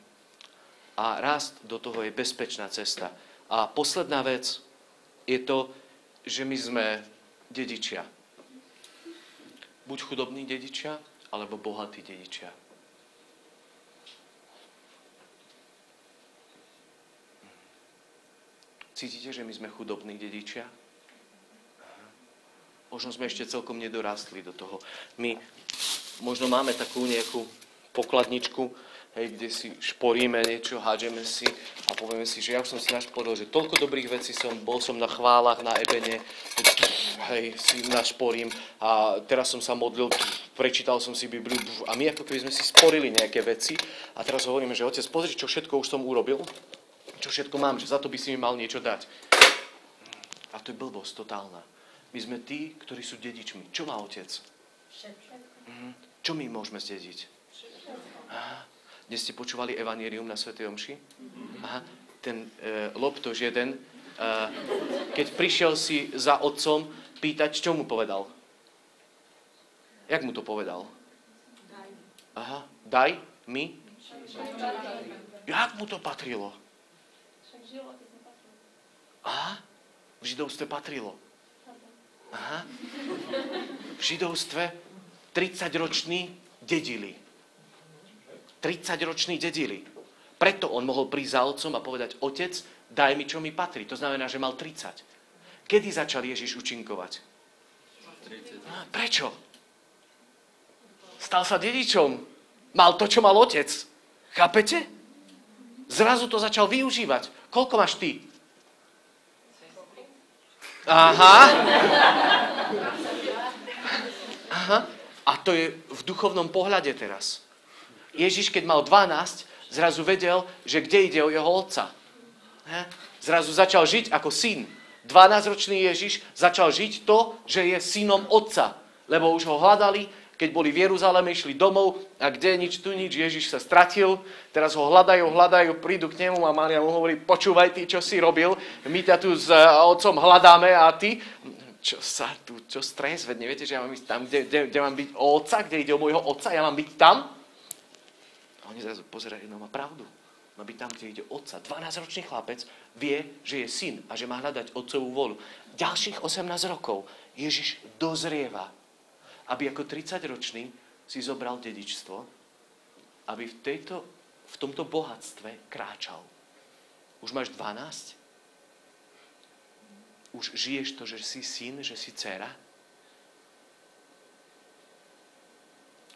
A rast do toho je bezpečná cesta. A posledná vec je to, že my sme dedičia. Buď chudobní dedičia, alebo bohatí dedičia. Cítite, že my sme chudobní dedičia? Možno sme ešte celkom nedorastli do toho. My možno máme takú nejakú pokladničku, hej, kde si šporíme niečo, hádžeme si a povieme si, že ja som si našporil, že toľko dobrých vecí som, bol som na chválach, na ebene, hej, si našporím a teraz som sa modlil, prečítal som si Bibliu a my ako keby sme si sporili nejaké veci a teraz hovoríme, že otec, pozri, čo všetko už som urobil, čo všetko mám, že za to by si mi mal niečo dať. A to je blbosť totálna. My sme tí, ktorí sú dedičmi. Čo má otec? Mhm. Čo my môžeme zdediť? Aha. Dnes ste počúvali Evangelium na Sv. Omši? Aha. Ten e, Loptož jeden, e, keď prišiel si za otcom pýtať, čo mu povedal? Jak mu to povedal? Aha. Daj mi? Jak mu to patrilo? Aha. V židovstve patrilo. Aha. V židovstve 30-roční dedili. 30-roční dedili. Preto on mohol prísť za otcom a povedať, otec, daj mi, čo mi patrí. To znamená, že mal 30. Kedy začal Ježiš učinkovať? 30. Prečo? Stal sa dedičom. Mal to, čo mal otec. Chápete? Zrazu to začal využívať. Koľko máš ty? Aha. Aha. A to je v duchovnom pohľade teraz. Ježiš, keď mal 12, zrazu vedel, že kde ide o jeho otca. Zrazu začal žiť ako syn. 12-ročný Ježiš začal žiť to, že je synom otca. Lebo už ho hľadali, keď boli v Jeruzaleme, išli domov a kde nič tu nič, Ježiš sa stratil, teraz ho hľadajú, hľadajú, prídu k nemu a Mária mu hovorí, počúvaj ty, čo si robil, my ťa tu s otcom hľadáme a ty, čo sa tu, čo stres, veď neviete, že ja mám ísť tam, kde, kde, kde mám byť o otca, kde ide o môjho otca, ja mám byť tam? A oni zrazu pozerajú, no má pravdu. Má byť tam, kde ide otca. 12-ročný chlapec vie, že je syn a že má hľadať otcovú volu. Ďalších 18 rokov Ježiš dozrieva aby ako 30-ročný si zobral dedičstvo, aby v, tejto, v tomto bohatstve kráčal. Už máš 12? Už žiješ to, že si syn, že si dcera?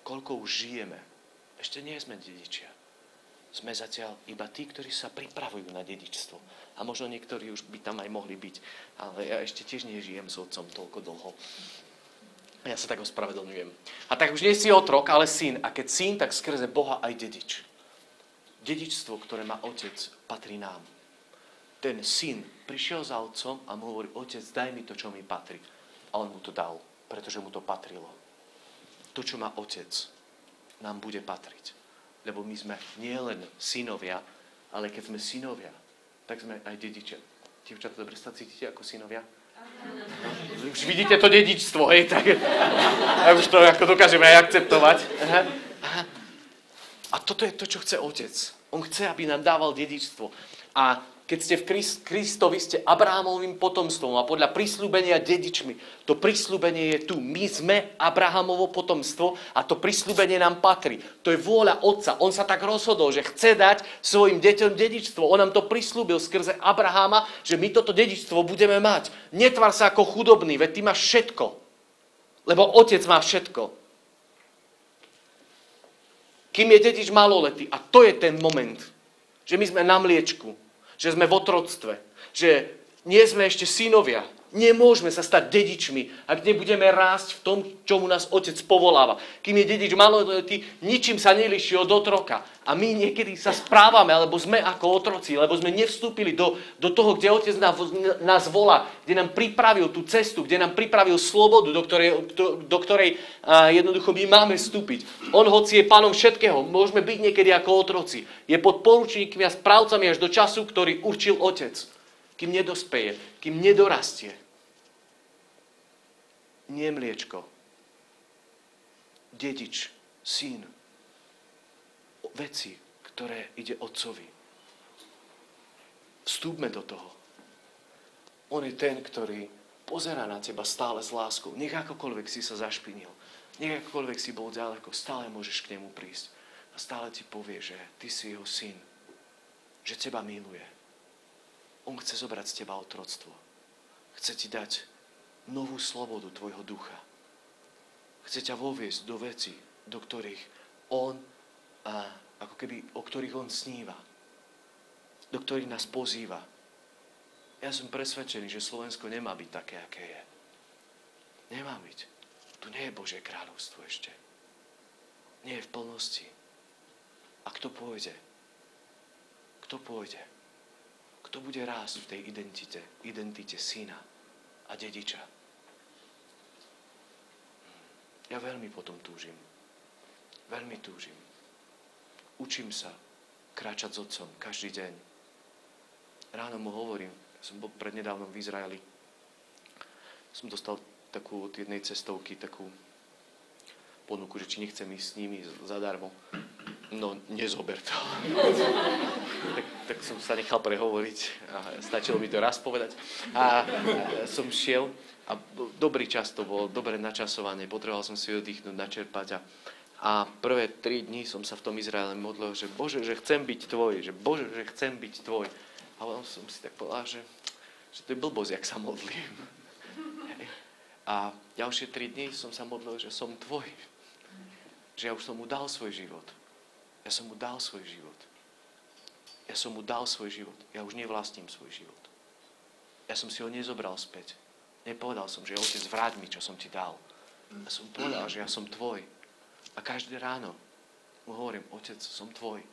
Koľko už žijeme? Ešte nie sme dedičia. Sme zatiaľ iba tí, ktorí sa pripravujú na dedičstvo. A možno niektorí už by tam aj mohli byť. Ale ja ešte tiež nežijem s otcom toľko dlho. Ja sa tak ospravedlňujem. A tak už nie si otrok, ale syn. A keď syn, tak skrze Boha aj dedič. Dedičstvo, ktoré má otec, patrí nám. Ten syn prišiel za otcom a mu hovorí, otec, daj mi to, čo mi patrí. A on mu to dal, pretože mu to patrilo. To, čo má otec, nám bude patriť. Lebo my sme nielen synovia, ale keď sme synovia, tak sme aj dedičia. Dievčatá, dobre sa cítite ako synovia? Už vidíte to dedičstvo, hej, tak ja už to ako dokážeme aj akceptovať. A toto je to, čo chce otec. On chce, aby nám dával dedičstvo. A keď ste v Kristovi, ste Abrahamovým potomstvom a podľa prísľubenia dedičmi. To prísľubenie je tu. My sme Abrahamovo potomstvo a to prísľubenie nám patrí. To je vôľa Otca. On sa tak rozhodol, že chce dať svojim deťom dedičstvo. On nám to prislúbil skrze Abrahama, že my toto dedičstvo budeme mať. Netvar sa ako chudobný, veď ty máš všetko. Lebo Otec má všetko. Kým je dedič maloletý. A to je ten moment, že my sme na mliečku že sme v otroctve, že nie sme ešte synovia. Nemôžeme sa stať dedičmi, ak nebudeme rásť v tom, čomu nás otec povoláva. Kým je dedič maloletý, ničím sa neliší od otroka. A my niekedy sa správame, alebo sme ako otroci, lebo sme nevstúpili do, do toho, kde otec nás, nás volá, kde nám pripravil tú cestu, kde nám pripravil slobodu, do ktorej, do, do ktorej a, jednoducho my máme vstúpiť. On, hoci je pánom všetkého, môžeme byť niekedy ako otroci. Je pod poručníkmi a správcami až do času, ktorý určil otec. Kým nedospeje, kým nedorastie nie mliečko. Dedič, syn. Veci, ktoré ide otcovi. Vstúpme do toho. On je ten, ktorý pozera na teba stále s láskou. Nech akokoľvek si sa zašpinil, nech akokoľvek si bol ďaleko, stále môžeš k nemu prísť. A stále ti povie, že ty si jeho syn, že teba miluje. On chce zobrať z teba otroctvo. Chce ti dať novú slobodu tvojho ducha. Chce ťa voviesť do veci, do ktorých on, a, ako keby, o ktorých on sníva. Do ktorých nás pozýva. Ja som presvedčený, že Slovensko nemá byť také, aké je. Nemá byť. Tu nie je Božie kráľovstvo ešte. Nie je v plnosti. A kto pôjde? Kto pôjde? Kto bude rásť v tej identite, identite syna a dediča? Ja veľmi potom túžim. Veľmi túžim. Učím sa kráčať s otcom každý deň. Ráno mu hovorím, som bol prednedávnom v Izraeli. Som dostal takú od jednej cestovky, takú ponuku, že či nechcem ísť s nimi zadarmo. No, nezober to. <laughs> tak, tak som sa nechal prehovoriť a stačilo mi to raz povedať. A, som šiel a dobrý čas to bol, dobre načasované, potreboval som si oddychnúť, načerpať a, a prvé tri dní som sa v tom Izraele modlil, že Bože, že chcem byť tvoj, že Bože, že chcem byť tvoj. A potom som si tak povedal, že, že to je blbosť, jak sa modlím. A ďalšie tri dní som sa modlil, že som tvoj. Že ja už som mu dal svoj život. Ja som mu dal svoj život. Ja som mu dal svoj život. Ja už nevlastním svoj život. Ja som si ho nezobral späť. Nepovedal som, že otec, vráť mi, čo som ti dal. Ja som povedal, že ja som tvoj. A každé ráno mu hovorím, otec, som tvoj.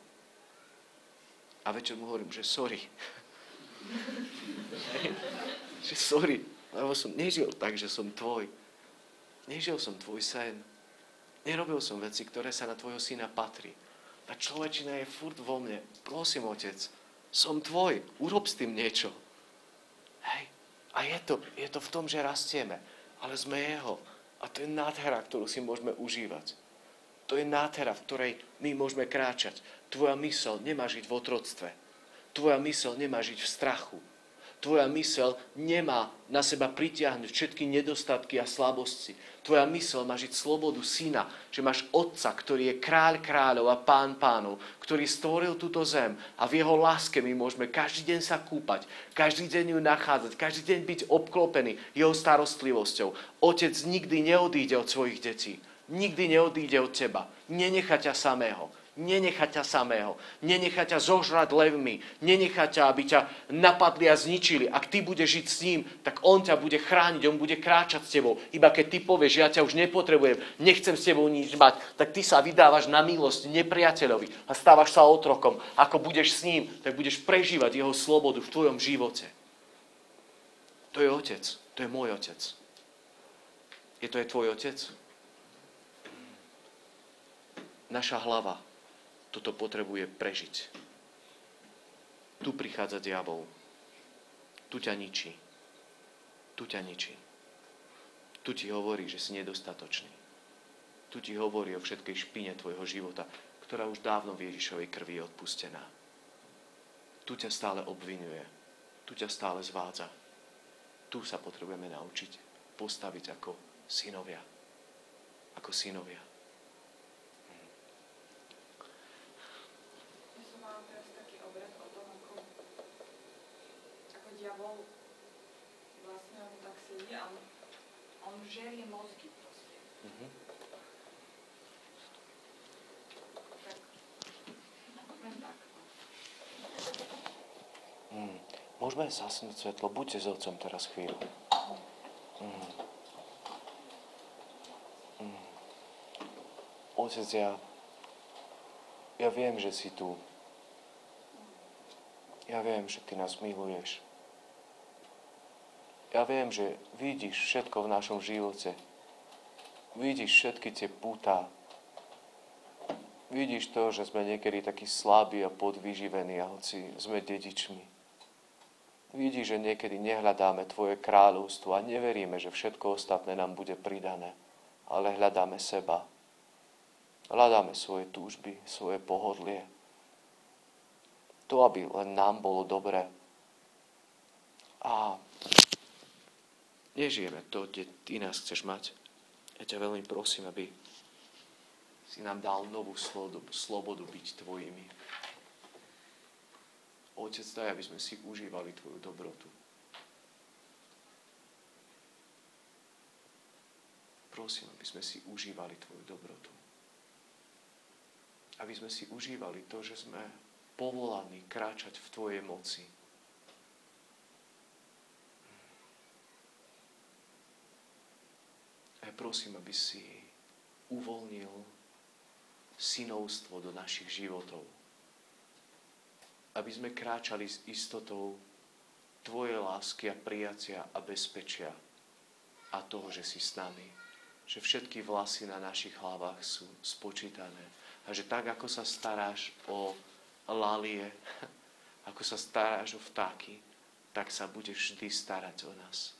A večer mu hovorím, že sorry. <laughs> že sorry, lebo som nežil tak, že som tvoj. Nežil som tvoj sen. Nerobil som veci, ktoré sa na tvojho syna patrí. A človečina je furt vo mne. Prosím, otec, som tvoj, urob s tým niečo. Hej. A je to, je to v tom, že rastieme, ale sme jeho. A to je nádhera, ktorú si môžeme užívať. To je nádhera, v ktorej my môžeme kráčať. Tvoja mysel nemá žiť v otroctve. Tvoja mysel nemá žiť v strachu tvoja mysel nemá na seba pritiahnuť všetky nedostatky a slabosti. Tvoja mysel má žiť slobodu syna, že máš otca, ktorý je kráľ kráľov a pán pánov, ktorý stvoril túto zem a v jeho láske my môžeme každý deň sa kúpať, každý deň ju nachádzať, každý deň byť obklopený jeho starostlivosťou. Otec nikdy neodíde od svojich detí, nikdy neodíde od teba, nenecha ťa samého Nenechať ťa samého. Nenechať ťa zožrať levmi. Nenechať ťa, aby ťa napadli a zničili. Ak ty budeš žiť s ním, tak on ťa bude chrániť, on bude kráčať s tebou. Iba keď ty povieš, ja ťa už nepotrebujem, nechcem s tebou nič mať, tak ty sa vydávaš na milosť nepriateľovi a stávaš sa otrokom. Ako budeš s ním, tak budeš prežívať jeho slobodu v tvojom živote. To je otec. To je môj otec. Je to je tvoj otec? Naša hlava toto potrebuje prežiť. Tu prichádza diabol. Tu ťa ničí. Tu ťa ničí. Tu ti hovorí, že si nedostatočný. Tu ti hovorí o všetkej špine tvojho života, ktorá už dávno v Ježišovej krvi je odpustená. Tu ťa stále obvinuje. Tu ťa stále zvádza. Tu sa potrebujeme naučiť postaviť ako synovia. Ako synovia. Diabol vlastne on tak sedí a on, on žerie mozgy proste. Mm-hmm. Tak, len tak. Mm. Môžeme zasnúť svetlo, buďte s otcom teraz chvíľu. Mm. Mm. Otec, ja, ja viem, že si tu. Ja viem, že ty nás miluješ. Ja viem, že vidíš všetko v našom živote. Vidíš všetky tie púta. Vidíš to, že sme niekedy takí slabí a podvyživení, a hoci sme dedičmi. Vidíš, že niekedy nehľadáme Tvoje kráľovstvo a neveríme, že všetko ostatné nám bude pridané, ale hľadáme seba. Hľadáme svoje túžby, svoje pohodlie. To, aby len nám bolo dobré, A nežijeme to, kde Ty nás chceš mať. Ja ťa veľmi prosím, aby si nám dal novú slobodu, slobodu byť Tvojimi. Otec, daj, aby sme si užívali Tvoju dobrotu. Prosím, aby sme si užívali Tvoju dobrotu. Aby sme si užívali to, že sme povolaní kráčať v Tvojej moci. A ja prosím, aby si uvoľnil synovstvo do našich životov. Aby sme kráčali s istotou Tvojej lásky a prijacia a bezpečia a toho, že si s nami. Že všetky vlasy na našich hlavách sú spočítané. A že tak, ako sa staráš o lalie, <laughs> ako sa staráš o vtáky, tak sa budeš vždy starať o nás.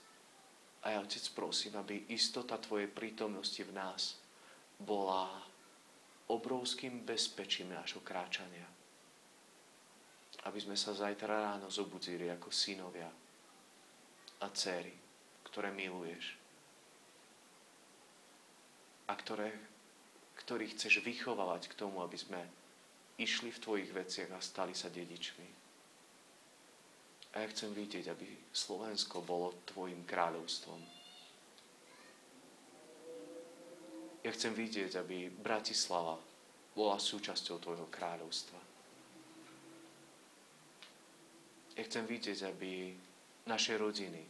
A ja, Otec, prosím, aby istota Tvojej prítomnosti v nás bola obrovským bezpečím nášho kráčania. Aby sme sa zajtra ráno zobudzili ako synovia a céry, ktoré miluješ a ktoré, ktorých chceš vychovávať k tomu, aby sme išli v tvojich veciach a stali sa dedičmi. A ja chcem vidieť, aby Slovensko bolo tvojim kráľovstvom. Ja chcem vidieť, aby Bratislava bola súčasťou Tvojho kráľovstva. Ja chcem vidieť, aby naše rodiny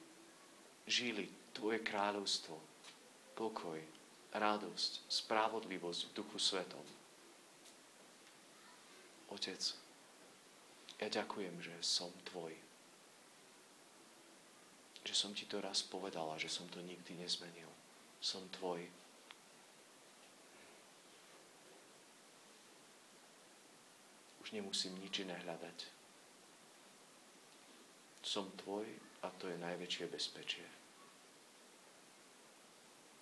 žili Tvoje kráľovstvo, pokoj, radosť, spravodlivosť v Duchu Svetom. Otec, ja ďakujem, že som Tvoj. Že som Ti to raz povedala, že som to nikdy nezmenil. Som Tvoj. nemusím nič iné hľadať. Som tvoj a to je najväčšie bezpečie.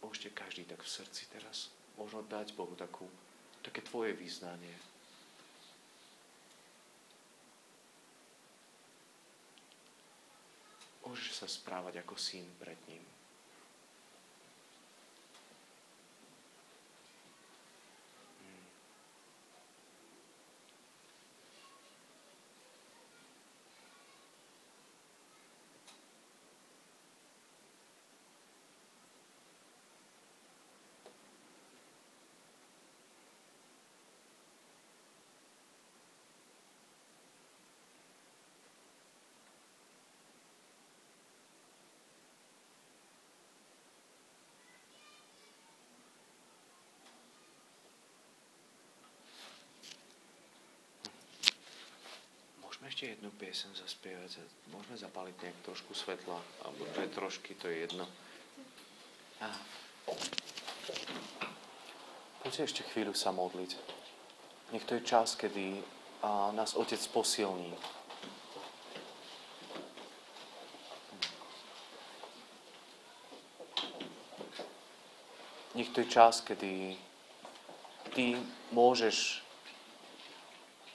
Môžete každý tak v srdci teraz možno dať Bohu takú, také tvoje význanie. Môžeš sa správať ako syn pred ním. Ešte jednu piesen zaspievať. Môžeme zapaliť nejak trošku svetla, alebo dve trošky, to je jedno. A... Poďte ešte chvíľu sa modliť. Nech to je čas, kedy a, nás Otec posilní. Nech to je čas, kedy ty môžeš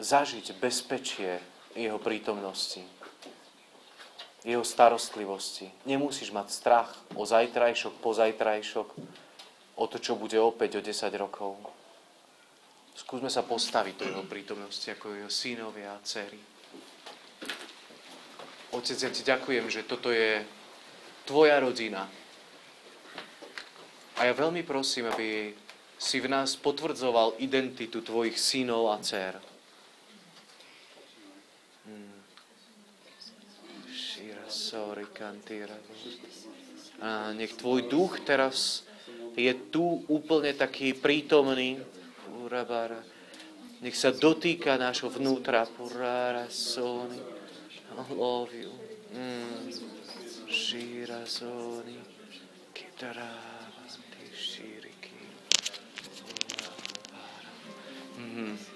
zažiť bezpečie jeho prítomnosti, jeho starostlivosti. Nemusíš mať strach o zajtrajšok, pozajtrajšok, o to, čo bude opäť o 10 rokov. Skúsme sa postaviť do jeho prítomnosti ako jeho synovia a dcery. Otec, ja ti ďakujem, že toto je tvoja rodina. A ja veľmi prosím, aby si v nás potvrdzoval identitu tvojich synov a dcer. Sorry, kantýra. A nech tvoj duch teraz je tu úplne taký prítomný. Urabara. Nech sa dotýka nášho vnútra. Purara, sony. I love you. Mm. Shira, sony. Kitara. Mm-hmm.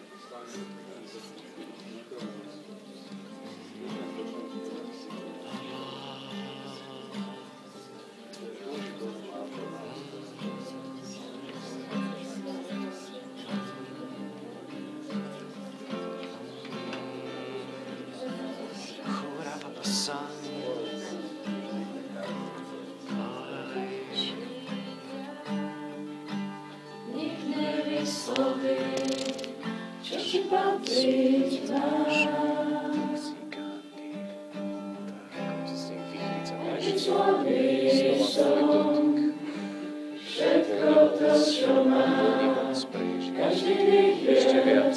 co dotyk. Všetko to, čo mám, každý deň je viac.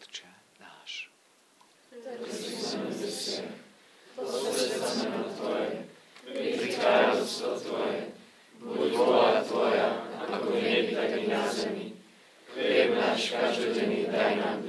Otče náš. Ktorý si posvedcené Tvoje, príď kráľovstvo Tvoje, buď vôľa Tvoja, ako v nebi, tak i na zemi. Chlieb náš každodenný daj nám